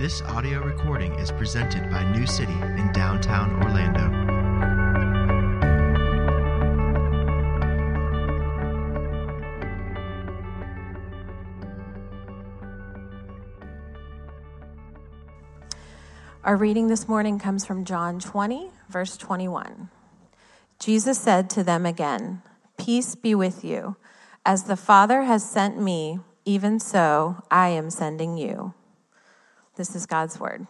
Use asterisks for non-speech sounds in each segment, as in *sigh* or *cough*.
This audio recording is presented by New City in downtown Orlando. Our reading this morning comes from John 20, verse 21. Jesus said to them again, Peace be with you. As the Father has sent me, even so I am sending you. This is God's word.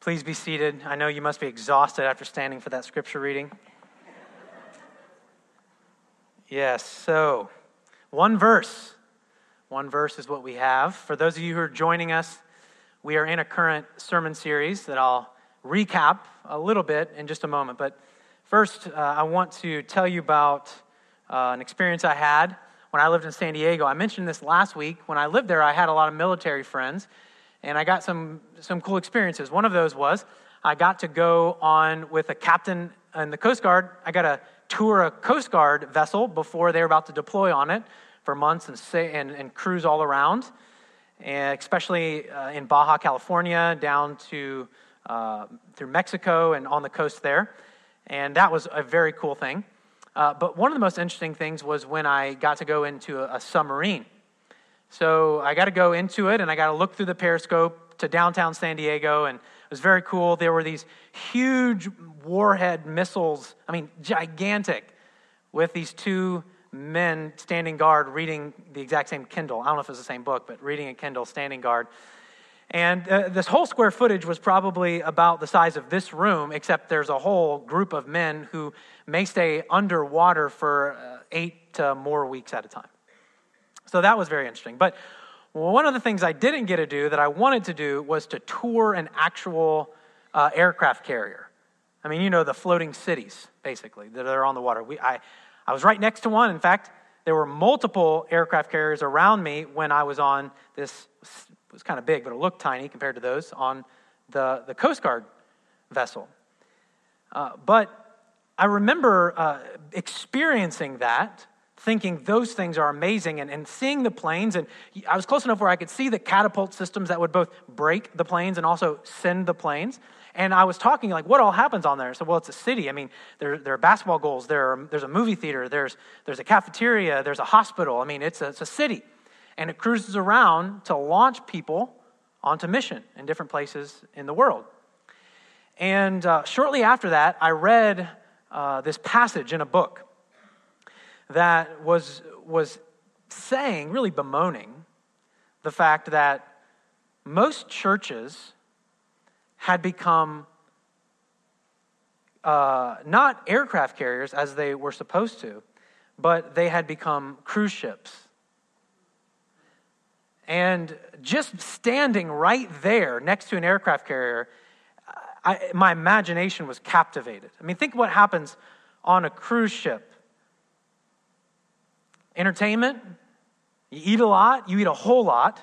Please be seated. I know you must be exhausted after standing for that scripture reading. Yes, so one verse. One verse is what we have. For those of you who are joining us, we are in a current sermon series that I'll recap a little bit in just a moment. But first, uh, I want to tell you about uh, an experience I had when I lived in San Diego. I mentioned this last week. When I lived there, I had a lot of military friends, and I got some, some cool experiences. One of those was I got to go on with a captain in the Coast Guard. I got to tour a Coast Guard vessel before they were about to deploy on it for months and, say, and, and cruise all around, and especially uh, in Baja, California, down to uh, through Mexico and on the coast there. And that was a very cool thing. Uh, but one of the most interesting things was when I got to go into a, a submarine. So I got to go into it and I got to look through the periscope to downtown San Diego, and it was very cool. There were these huge warhead missiles, I mean, gigantic, with these two men standing guard reading the exact same Kindle. I don't know if it's the same book, but reading a Kindle, standing guard. And uh, this whole square footage was probably about the size of this room, except there's a whole group of men who may stay underwater for uh, eight to more weeks at a time. So that was very interesting. But one of the things I didn't get to do that I wanted to do was to tour an actual uh, aircraft carrier. I mean, you know, the floating cities, basically, that are on the water. We, I, I was right next to one. In fact, there were multiple aircraft carriers around me when I was on this was kind of big, but it looked tiny compared to those on the, the Coast Guard vessel. Uh, but I remember uh, experiencing that, thinking those things are amazing, and, and seeing the planes. And I was close enough where I could see the catapult systems that would both break the planes and also send the planes. And I was talking like, what all happens on there? So, well, it's a city. I mean, there, there are basketball goals. There are, there's a movie theater. There's, there's a cafeteria. There's a hospital. I mean, it's a, it's a city and it cruises around to launch people onto mission in different places in the world. And uh, shortly after that, I read uh, this passage in a book that was, was saying, really bemoaning, the fact that most churches had become uh, not aircraft carriers as they were supposed to, but they had become cruise ships and just standing right there next to an aircraft carrier, I, my imagination was captivated. I mean, think what happens on a cruise ship entertainment, you eat a lot, you eat a whole lot.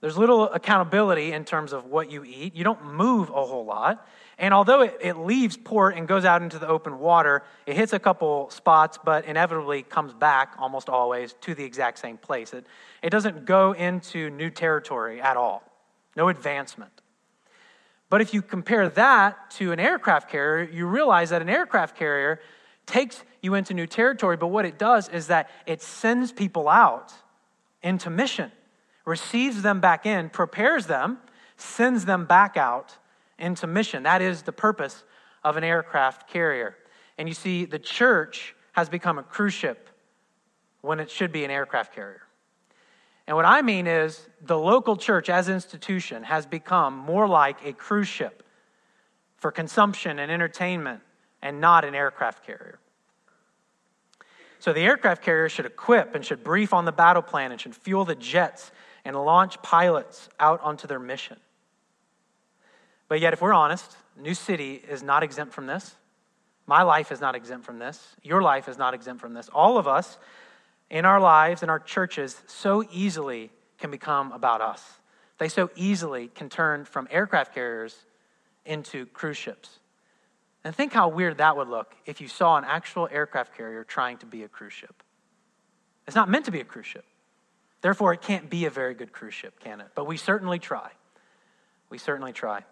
There's little accountability in terms of what you eat. You don't move a whole lot. And although it, it leaves port and goes out into the open water, it hits a couple spots, but inevitably comes back almost always to the exact same place. It, it doesn't go into new territory at all, no advancement. But if you compare that to an aircraft carrier, you realize that an aircraft carrier takes you into new territory, but what it does is that it sends people out into mission, receives them back in, prepares them, sends them back out into mission. That is the purpose of an aircraft carrier. And you see, the church has become a cruise ship when it should be an aircraft carrier. And what I mean is the local church as institution has become more like a cruise ship for consumption and entertainment and not an aircraft carrier. So the aircraft carrier should equip and should brief on the battle plan and should fuel the jets and launch pilots out onto their mission. But yet, if we're honest, New City is not exempt from this. My life is not exempt from this. Your life is not exempt from this. All of us in our lives and our churches so easily can become about us. They so easily can turn from aircraft carriers into cruise ships. And think how weird that would look if you saw an actual aircraft carrier trying to be a cruise ship. It's not meant to be a cruise ship. Therefore, it can't be a very good cruise ship, can it? But we certainly try. We certainly try.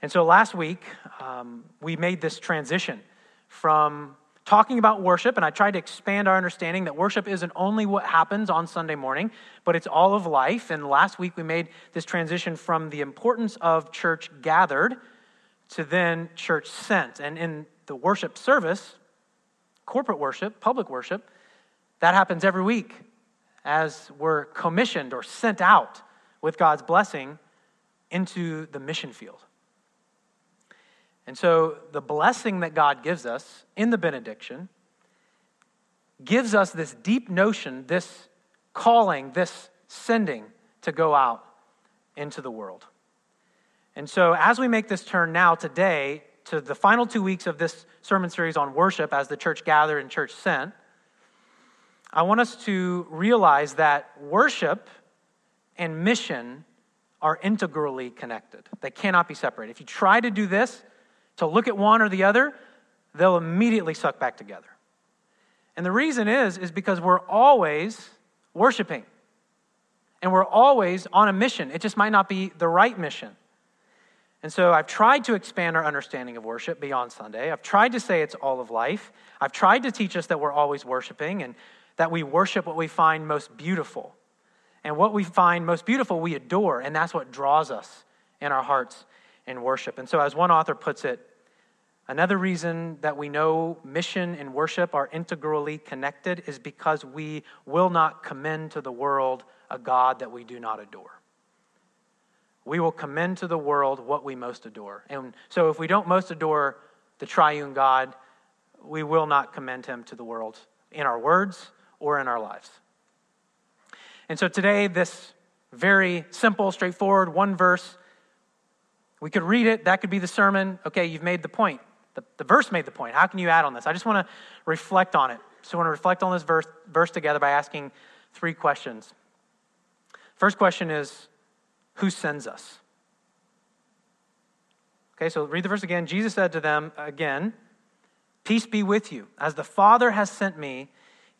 And so last week, um, we made this transition from talking about worship, and I tried to expand our understanding that worship isn't only what happens on Sunday morning, but it's all of life. And last week, we made this transition from the importance of church gathered to then church sent. And in the worship service, corporate worship, public worship, that happens every week as we're commissioned or sent out with God's blessing into the mission field. And so the blessing that God gives us in the benediction gives us this deep notion, this calling, this sending to go out into the world. And so as we make this turn now today to the final two weeks of this sermon series on worship as the church gathered and church sent, I want us to realize that worship and mission are integrally connected. They cannot be separated. If you try to do this, to look at one or the other, they'll immediately suck back together. And the reason is is because we're always worshiping. And we're always on a mission. It just might not be the right mission. And so I've tried to expand our understanding of worship beyond Sunday. I've tried to say it's all of life. I've tried to teach us that we're always worshiping and that we worship what we find most beautiful. And what we find most beautiful, we adore, and that's what draws us in our hearts in worship. And so, as one author puts it, another reason that we know mission and worship are integrally connected is because we will not commend to the world a God that we do not adore. We will commend to the world what we most adore. And so, if we don't most adore the triune God, we will not commend him to the world in our words or in our lives. And so today, this very simple, straightforward, one verse we could read it, that could be the sermon. Okay, you've made the point. The, the verse made the point. How can you add on this? I just want to reflect on it. So I want to reflect on this verse, verse together by asking three questions. First question is Who sends us? Okay, so read the verse again. Jesus said to them again, Peace be with you. As the Father has sent me,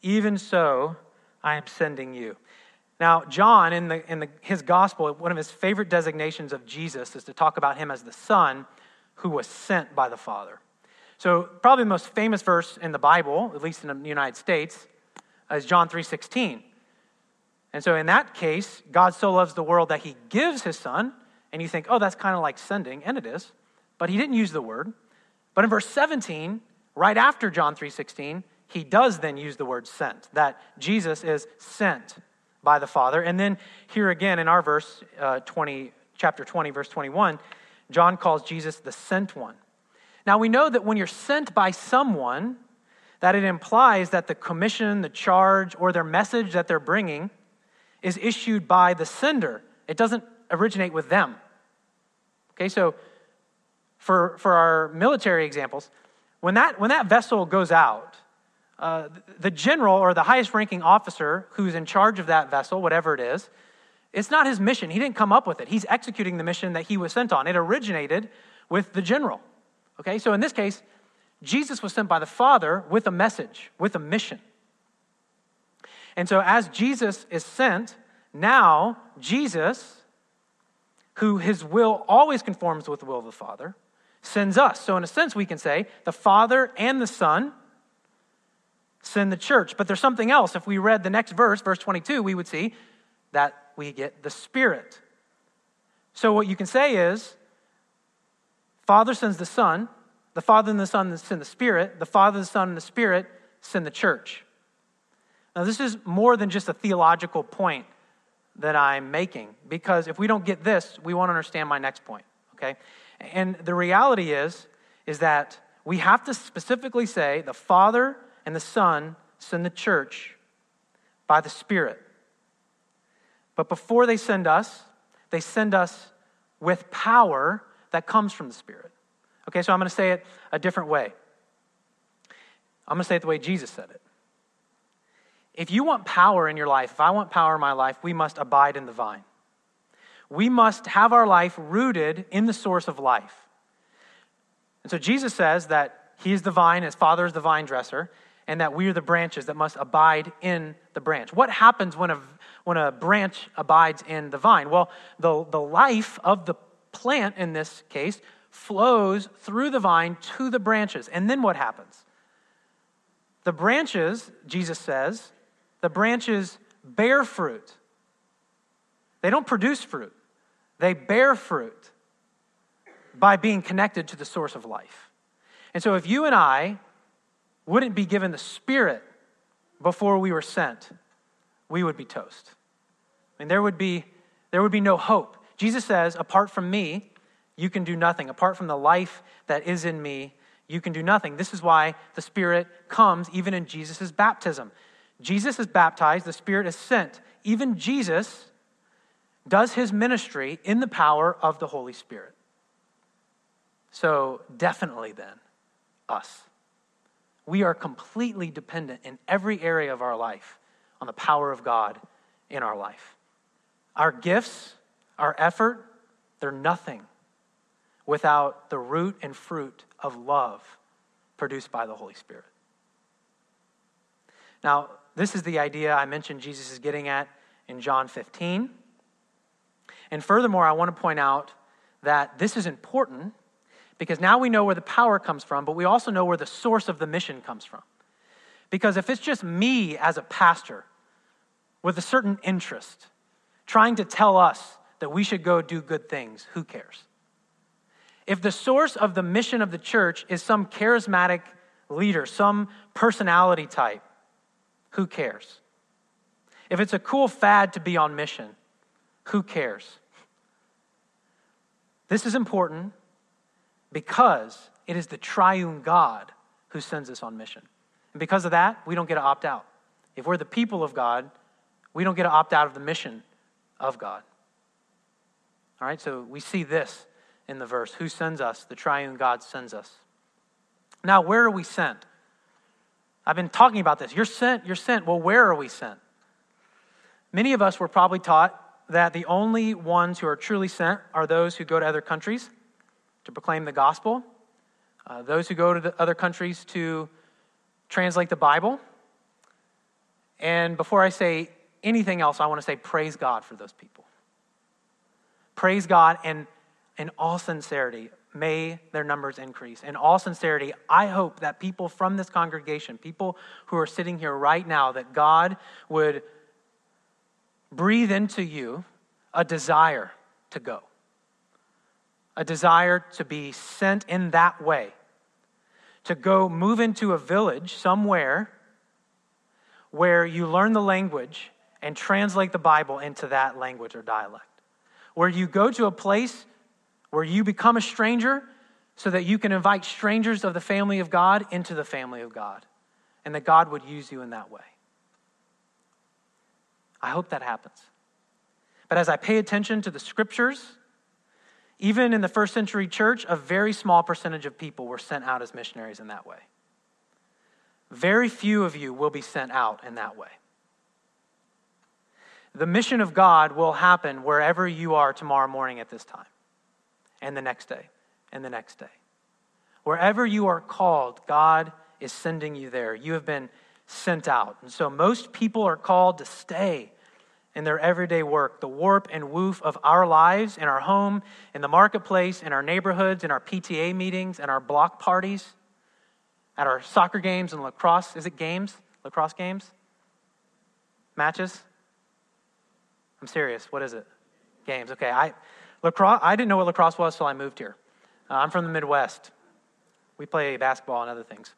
even so I am sending you. Now, John, in, the, in the, his gospel, one of his favorite designations of Jesus is to talk about him as the Son who was sent by the Father. So, probably the most famous verse in the Bible, at least in the United States, is John 3:16. And so in that case, God so loves the world that he gives his son, and you think, "Oh, that's kind of like sending," and it is. But he didn't use the word. But in verse 17, right after John 3:16, he does then use the word sent, that Jesus is sent by the Father. And then here again in our verse, uh, 20, chapter 20, verse 21, John calls Jesus the sent one. Now we know that when you're sent by someone, that it implies that the commission, the charge, or their message that they're bringing is issued by the sender. It doesn't originate with them. Okay, so for, for our military examples, when that, when that vessel goes out, uh, the general or the highest ranking officer who's in charge of that vessel, whatever it is, it's not his mission. He didn't come up with it. He's executing the mission that he was sent on. It originated with the general. Okay, so in this case, Jesus was sent by the Father with a message, with a mission. And so as Jesus is sent, now Jesus, who his will always conforms with the will of the Father, sends us. So in a sense, we can say the Father and the Son send the church. But there's something else. If we read the next verse, verse 22, we would see that we get the Spirit. So what you can say is Father sends the Son, the Father and the Son send the Spirit, the Father, the Son, and the Spirit send the church. Now, this is more than just a theological point that I'm making, because if we don't get this, we won't understand my next point, okay? And the reality is, is that we have to specifically say the Father and the Son send the church by the Spirit. But before they send us, they send us with power that comes from the Spirit. Okay, so I'm going to say it a different way. I'm going to say it the way Jesus said it. If you want power in your life, if I want power in my life, we must abide in the vine. We must have our life rooted in the source of life. And so Jesus says that he is the vine, his father is the vine dresser, and that we are the branches that must abide in the branch. What happens when a, when a branch abides in the vine? Well, the, the life of the plant in this case flows through the vine to the branches. And then what happens? The branches, Jesus says, the branches bear fruit. They don't produce fruit, they bear fruit by being connected to the source of life. And so if you and I wouldn't be given the Spirit before we were sent, we would be toast. I mean, there would be, there would be no hope. Jesus says, apart from me, you can do nothing. Apart from the life that is in me, you can do nothing. This is why the Spirit comes even in Jesus' baptism. Jesus is baptized, the Spirit is sent. Even Jesus does his ministry in the power of the Holy Spirit. So, definitely then, us. We are completely dependent in every area of our life on the power of God in our life. Our gifts, our effort, they're nothing without the root and fruit of love produced by the Holy Spirit. Now, this is the idea I mentioned Jesus is getting at in John 15. And furthermore, I want to point out that this is important because now we know where the power comes from, but we also know where the source of the mission comes from. Because if it's just me as a pastor with a certain interest trying to tell us that we should go do good things, who cares? If the source of the mission of the church is some charismatic leader, some personality type, who cares? If it's a cool fad to be on mission, who cares? This is important because it is the triune God who sends us on mission. And because of that, we don't get to opt out. If we're the people of God, we don't get to opt out of the mission of God. All right, so we see this in the verse who sends us? The triune God sends us. Now, where are we sent? I've been talking about this. You're sent, you're sent. Well, where are we sent? Many of us were probably taught that the only ones who are truly sent are those who go to other countries to proclaim the gospel, uh, those who go to the other countries to translate the Bible. And before I say anything else, I want to say praise God for those people. Praise God, and in all sincerity, may their numbers increase. In all sincerity, I hope that people from this congregation, people who are sitting here right now, that God would breathe into you a desire to go a desire to be sent in that way, to go move into a village somewhere where you learn the language and translate the Bible into that language or dialect. Where you go to a place where you become a stranger so that you can invite strangers of the family of God into the family of God, and that God would use you in that way. I hope that happens. But as I pay attention to the scriptures, even in the first century church, a very small percentage of people were sent out as missionaries in that way. Very few of you will be sent out in that way. The mission of God will happen wherever you are tomorrow morning at this time, and the next day, and the next day. Wherever you are called, God is sending you there. You have been sent out. And so most people are called to stay in their everyday work, the warp and woof of our lives in our home, in the marketplace, in our neighborhoods, in our PTA meetings, and our block parties, at our soccer games and lacrosse. Is it games? Lacrosse games? Matches? I'm serious. What is it? Games. Okay. I lacrosse. I didn't know what lacrosse was until I moved here. Uh, I'm from the Midwest. We play basketball and other things.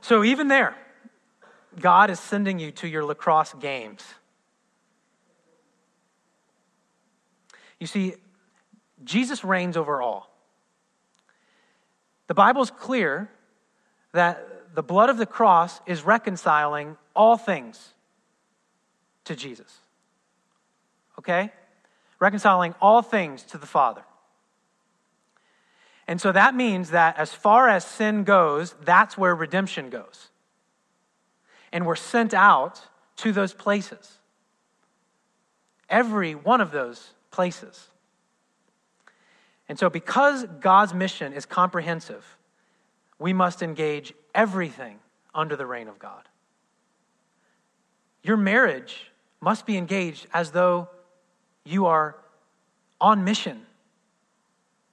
So even there, God is sending you to your lacrosse games. You see, Jesus reigns over all. The Bible is clear that the blood of the cross is reconciling all things to Jesus. Okay? Reconciling all things to the Father. And so that means that as far as sin goes, that's where redemption goes. And we're sent out to those places. Every one of those places. And so, because God's mission is comprehensive, we must engage everything under the reign of God. Your marriage must be engaged as though you are on mission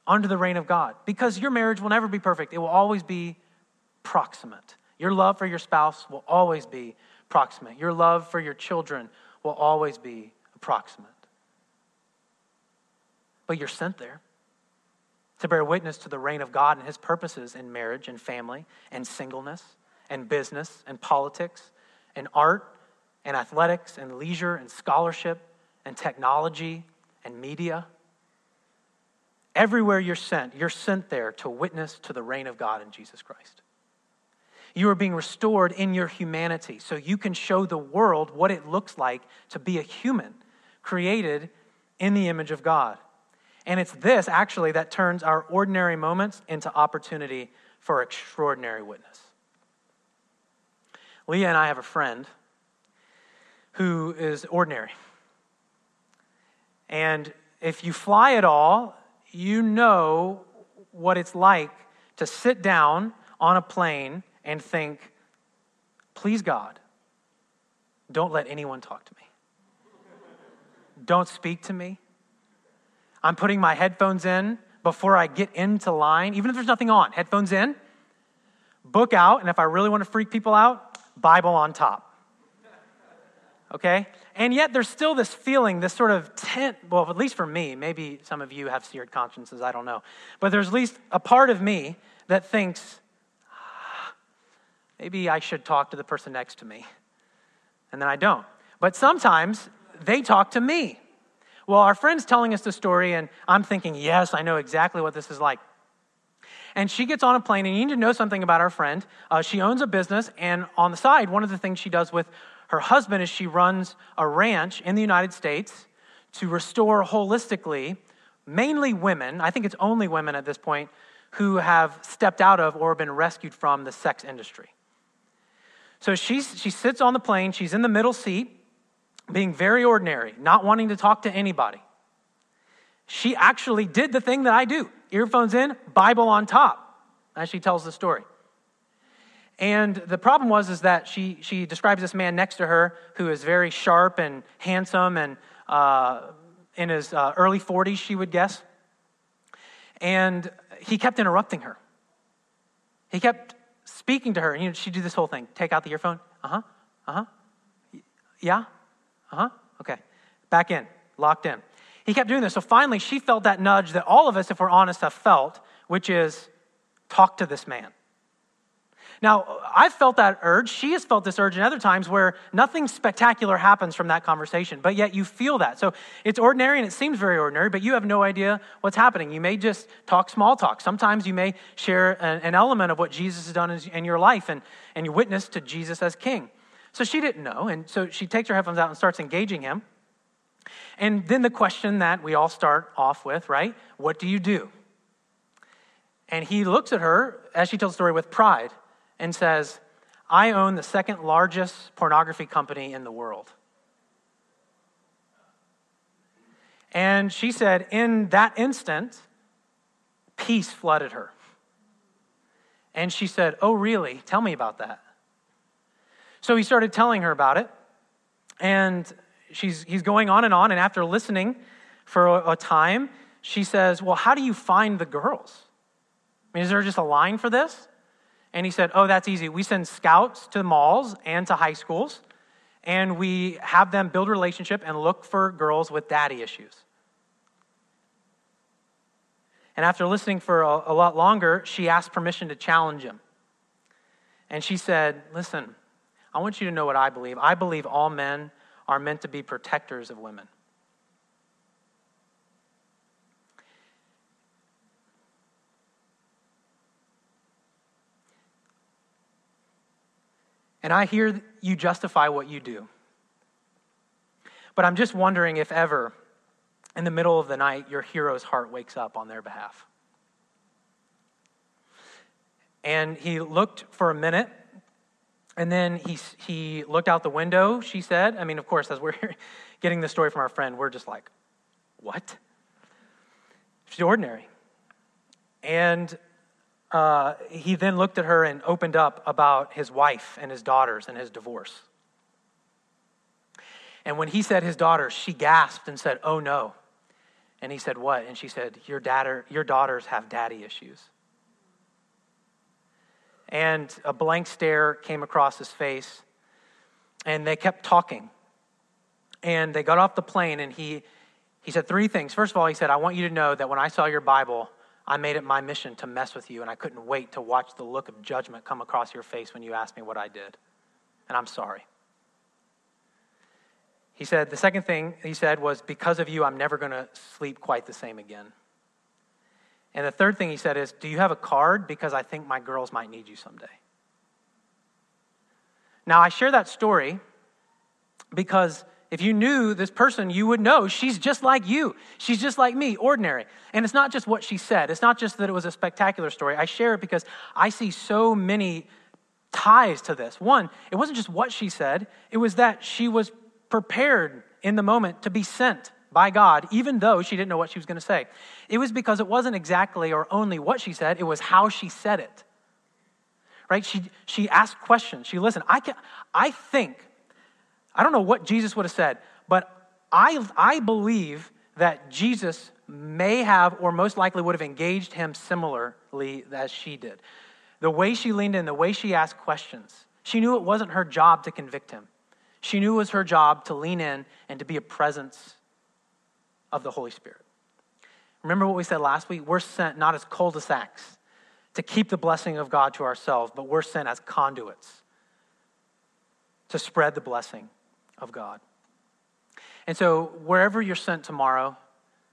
under the reign of God because your marriage will never be perfect. It will always be proximate. Your love for your spouse will always be proximate. Your love for your children will always be approximate. But you're sent there to bear witness to the reign of God and his purposes in marriage and family and singleness and business and politics and art and athletics and leisure and scholarship and technology and media. Everywhere you're sent, you're sent there to witness to the reign of God in Jesus Christ. You are being restored in your humanity so you can show the world what it looks like to be a human created in the image of God. And it's this, actually, that turns our ordinary moments into opportunity for extraordinary witness. Leah and I have a friend who is ordinary. And if you fly at all, you know what it's like to sit down on a plane and think, please God, don't let anyone talk to me. Don't speak to me. I'm putting my headphones in before I get into line, even if there's nothing on. Headphones in, book out, and if I really want to freak people out, Bible on top. Okay? And yet there's still this feeling, this sort of tent, well, at least for me, maybe some of you have seared consciences, I don't know. But there's at least a part of me that thinks, ah, maybe I should talk to the person next to me. And then I don't. But sometimes they talk to me. Well, our friend's telling us the story, and I'm thinking, yes, I know exactly what this is like. And she gets on a plane, and you need to know something about our friend. Uh, she owns a business, and on the side, one of the things she does with her husband is she runs a ranch in the United States to restore holistically, mainly women, I think it's only women at this point, who have stepped out of or been rescued from the sex industry. So she's, she sits on the plane, she's in the middle seat, being very ordinary, not wanting to talk to anybody. She actually did the thing that I do earphones in, Bible on top, as she tells the story. And the problem was is that she, she describes this man next to her who is very sharp and handsome and uh, in his uh, early 40s, she would guess. And he kept interrupting her. He kept speaking to her. And you know, she'd do this whole thing take out the earphone. Uh huh. Uh huh. Yeah. Uh huh. Okay. Back in, locked in. He kept doing this. So finally, she felt that nudge that all of us, if we're honest, have felt, which is talk to this man. Now, I've felt that urge. She has felt this urge in other times where nothing spectacular happens from that conversation, but yet you feel that. So it's ordinary and it seems very ordinary, but you have no idea what's happening. You may just talk small talk. Sometimes you may share an, element of what Jesus has done in your life and, and you witness to Jesus as king. So she didn't know, and so she takes her headphones out and starts engaging him. And then the question that we all start off with, right? What do you do? And he looks at her as she tells the story with pride and says, I own the second largest pornography company in the world. And she said, in that instant, peace flooded her. And she said, Oh, really? Tell me about that. So he started telling her about it. And she's, he's going on and on. And after listening for a, a time, she says, Well, how do you find the girls? I mean, is there just a line for this? And he said, Oh, that's easy. We send scouts to malls and to high schools, and we have them build a relationship and look for girls with daddy issues. And after listening for a, a lot longer, she asked permission to challenge him. And she said, Listen, I want you to know what I believe. I believe all men are meant to be protectors of women. And I hear you justify what you do. But I'm just wondering if ever, in the middle of the night, your hero's heart wakes up on their behalf. And he looked for a minute, and then he, he looked out the window, she said. I mean, of course, as we're *laughs* getting the story from our friend, we're just like, what? She's ordinary. And uh, he then looked at her and opened up about his wife and his daughters and his divorce. And when he said his daughters, she gasped and said, Oh no. And he said, What? And she said, Your, daughter, your daughters have daddy issues. And a blank stare came across his face. And they kept talking. And they got off the plane, and he, he said three things. First of all, he said, I want you to know that when I saw your Bible, I made it my mission to mess with you, and I couldn't wait to watch the look of judgment come across your face when you asked me what I did. And I'm sorry. He said, the second thing he said was, Because of you, I'm never going to sleep quite the same again. And the third thing he said is, Do you have a card? Because I think my girls might need you someday. Now, I share that story because if you knew this person, you would know she's just like you. She's just like me, ordinary. And it's not just what she said, it's not just that it was a spectacular story. I share it because I see so many ties to this. One, it wasn't just what she said, it was that she was prepared in the moment to be sent by God, even though she didn't know what she was going to say. It was because it wasn't exactly or only what she said, it was how she said it. Right? She, she asked questions. She listened. I, can, I think, I don't know what Jesus would have said, but I, I believe that Jesus may have or most likely would have engaged him similarly as she did. The way she leaned in, the way she asked questions, she knew it wasn't her job to convict him. She knew it was her job to lean in and to be a presence of the Holy Spirit. Remember what we said last week? We're sent not as cul de sacs to keep the blessing of God to ourselves, but we're sent as conduits to spread the blessing of God. And so, wherever you're sent tomorrow,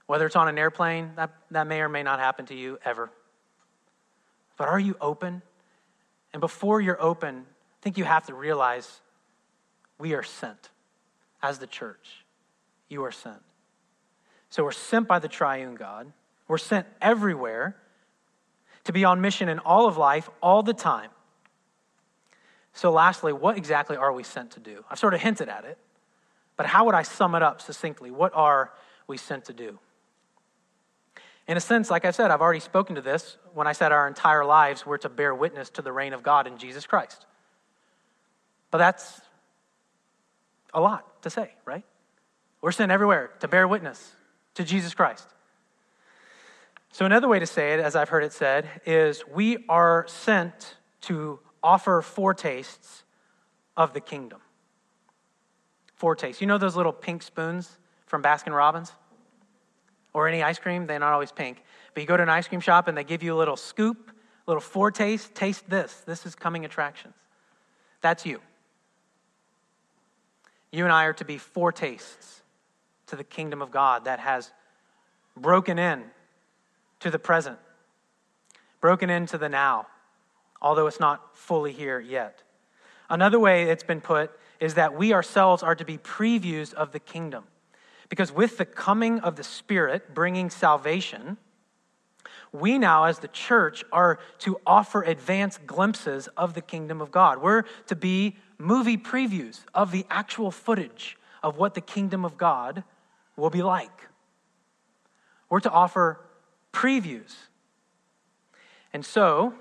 whether it's on an airplane, that, that may or may not happen to you ever. But are you open? And before you're open, I think you have to realize we are sent as the church. You are sent. So we're sent by the triune God. We're sent everywhere to be on mission in all of life, all the time. So, lastly, what exactly are we sent to do? I've sort of hinted at it, but how would I sum it up succinctly? What are we sent to do? In a sense, like I said, I've already spoken to this when I said our entire lives were to bear witness to the reign of God in Jesus Christ. But that's a lot to say, right? We're sent everywhere to bear witness to Jesus Christ. So, another way to say it, as I've heard it said, is we are sent to offer foretastes of the kingdom. Foretastes. You know those little pink spoons from Baskin Robbins? Or any ice cream? They're not always pink. But you go to an ice cream shop and they give you a little scoop, a little foretaste. Taste this. This is coming attractions. That's you. You and I are to be foretastes to the kingdom of God that has broken in to the present, broken into the now, although it's not fully here yet. Another way it's been put is that we ourselves are to be previews of the kingdom. Because with the coming of the Spirit bringing salvation, we now, as the church, are to offer advanced glimpses of the kingdom of God. We're to be movie previews of the actual footage of what the kingdom of God will be like. We're to offer previews. And so,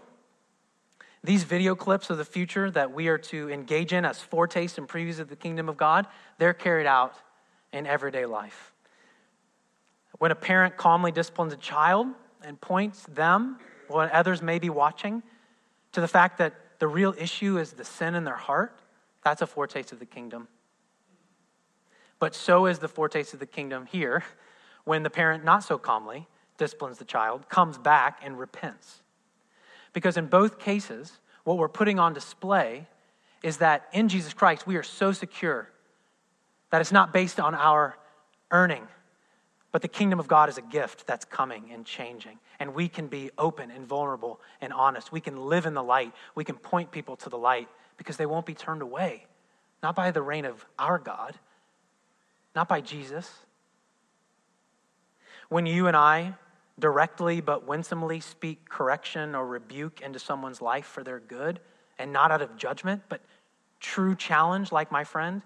these video clips of the future that we are to engage in as foretastes and previews of the kingdom of God, they're carried out in everyday life. When a parent calmly disciplines a child and points them, when others may be watching, to the fact that the real issue is the sin in their heart, that's a foretaste of the kingdom. But so is the foretaste of the kingdom here when the parent, not so calmly, disciplines the child, comes back and repents. Because in both cases, what we're putting on display is that in Jesus Christ, we are so secure that it's not based on our earning, but the kingdom of God is a gift that's coming and changing. And we can be open and vulnerable and honest. We can live in the light. We can point people to the light because they won't be turned away, not by the reign of our God, not by Jesus. When you and I directly but winsomely speak correction or rebuke into someone's life for their good, and not out of judgment, but true challenge, like my friend,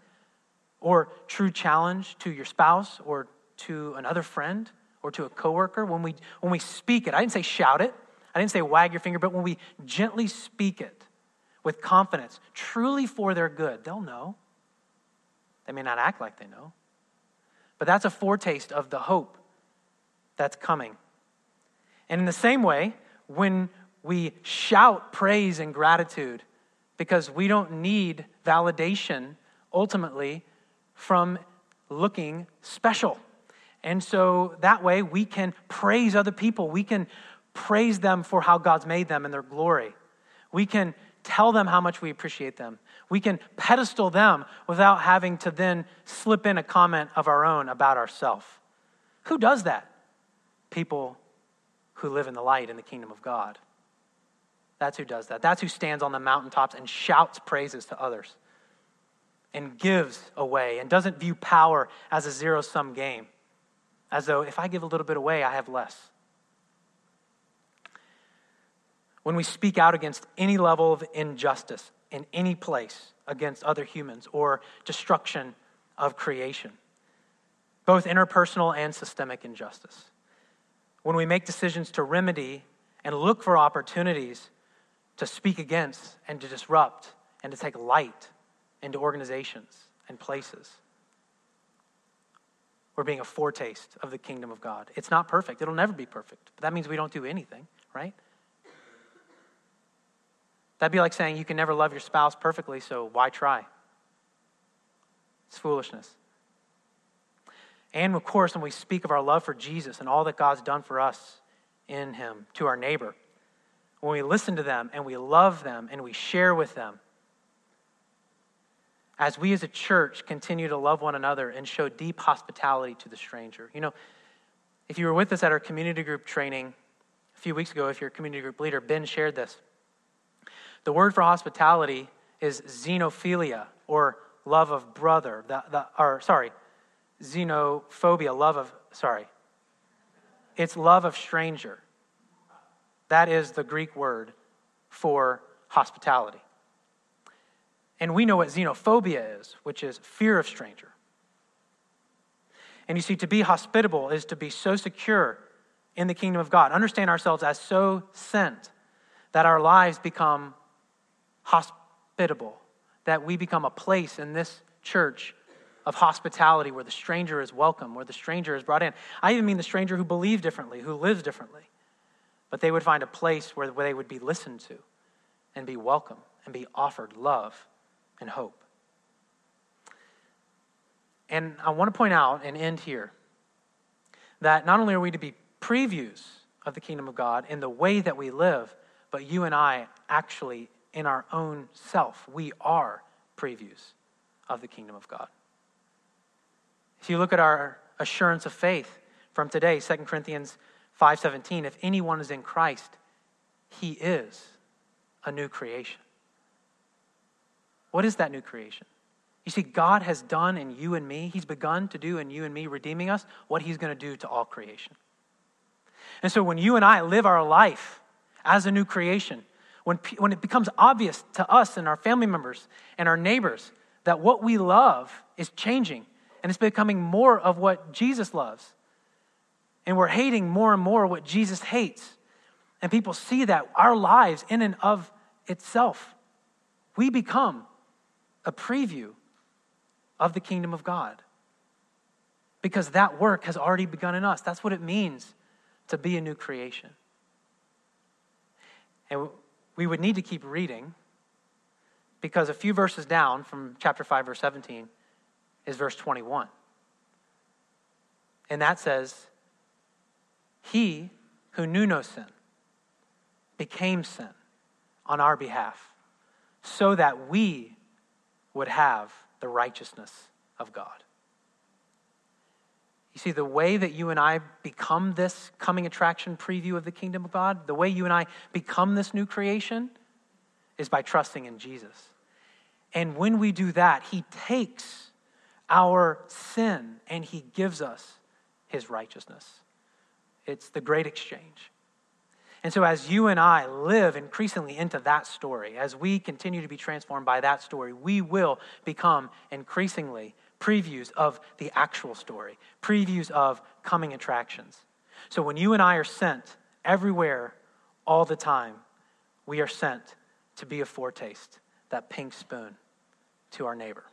or true challenge to your spouse or to another friend or to a coworker, when we, when we speak it, I didn't say shout it, I didn't say wag your finger, but when we gently speak it with confidence, truly for their good, they'll know. They may not act like they know, but that's a foretaste of the hope that's coming. And in the same way, when we shout praise and gratitude because we don't need validation ultimately from looking special. And so that way we can praise other people. We can praise them for how God's made them and their glory. We can tell them how much we appreciate them. We can pedestal them without having to then slip in a comment of our own about ourselves. Who does that? People who live in the light in the kingdom of God. That's who does that. That's who stands on the mountaintops and shouts praises to others and gives away and doesn't view power as a zero sum game, as though if I give a little bit away, I have less. When we speak out against any level of injustice in any place against other humans or destruction of creation, both interpersonal and systemic injustice, when we make decisions to remedy and look for opportunities to speak against and to disrupt and to take light into organizations and places. We're being a foretaste of the kingdom of God. It's not perfect, it'll never be perfect, but that means we don't do anything, right? That'd be like saying you can never love your spouse perfectly, so why try? It's foolishness. And of course, when we speak of our love for Jesus and all that God's done for us in Him to our neighbor, when we listen to them and we love them and we share with them, as we as a church continue to love one another and show deep hospitality to the stranger. You know, if you were with us at our community group training a few weeks ago, if you're a community group leader, Ben shared this. The word for hospitality is xenophilia or love of brother, the, the, or sorry, xenophobia, love of, sorry. It's love of stranger. That is the Greek word for hospitality. And we know what xenophobia is, which is fear of stranger. And you see, to be hospitable is to be so secure in the kingdom of God, understand ourselves as so sent that our lives become hospitable, that we become a place in this church of hospitality where the stranger is welcome, where the stranger is brought in. I even mean the stranger who believes differently, who lives differently but they would find a place where, they would be listened to and be welcome and be offered love and hope. And I want to point out and end here that not only are we to be previews of the kingdom of God in the way that we live, but you and I actually, in our own self, we are previews of the kingdom of God. If you look at our assurance of faith from today, 2 Corinthians 5:17 if anyone is in Christ he is a new creation. What is that new creation? You see God has done in you and me, he's begun to do in you and me redeeming us what he's going to do to all creation. And so when you and I live our life as a new creation, when, when it becomes obvious to us and our family members and our neighbors that what we love is changing and it's becoming more of what Jesus loves, and we're hating more and more what Jesus hates. And people see that our lives, in and of itself, we become a preview of the kingdom of God. Because that work has already begun in us. That's what it means to be a new creation. And we would need to keep reading because a few verses down from chapter 5, verse 17, is verse 21. And that says, he who knew no sin became sin on our behalf so that we would have the righteousness of God. You see, the way that you and I become this coming attraction preview of the kingdom of God, the way you and I become this new creation is by trusting in Jesus. And when we do that, He takes our sin and He gives us His righteousness. It's the great exchange. And so, as you and I live increasingly into that story, as we continue to be transformed by that story, we will become increasingly previews of the actual story, previews of coming attractions. So, when you and I are sent everywhere all the time, we are sent to be a foretaste, that pink spoon to our neighbor.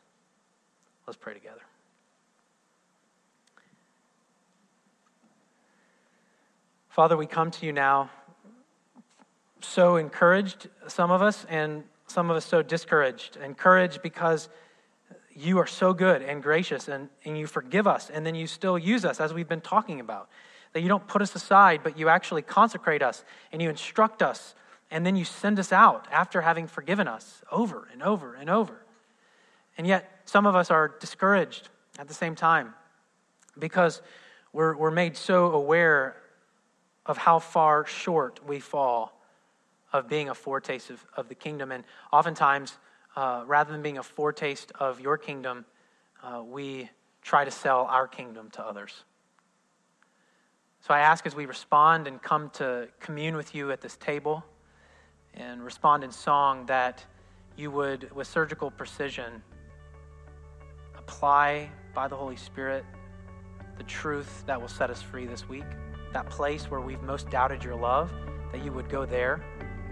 Let's pray together. Father, we come to you now so encouraged, some of us, and some of us so discouraged. Encouraged because you are so good and gracious and, and you forgive us, and then you still use us, as we've been talking about. That you don't put us aside, but you actually consecrate us and you instruct us, and then you send us out after having forgiven us over and over and over. And yet, some of us are discouraged at the same time because we're, we're made so aware of how far short we fall of being a foretaste of, of the kingdom. And oftentimes, uh, rather than being a foretaste of your kingdom, uh, we try to sell our kingdom to others. So I ask as we respond and come to commune with you at this table and respond in song that you would, with surgical precision, apply by the Holy Spirit the truth that will set us free this week that place where we've most doubted your love, that you would go there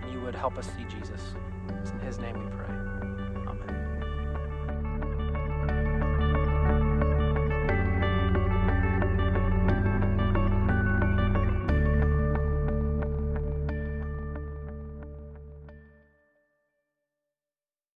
and you would help us see Jesus. It's in his name we pray.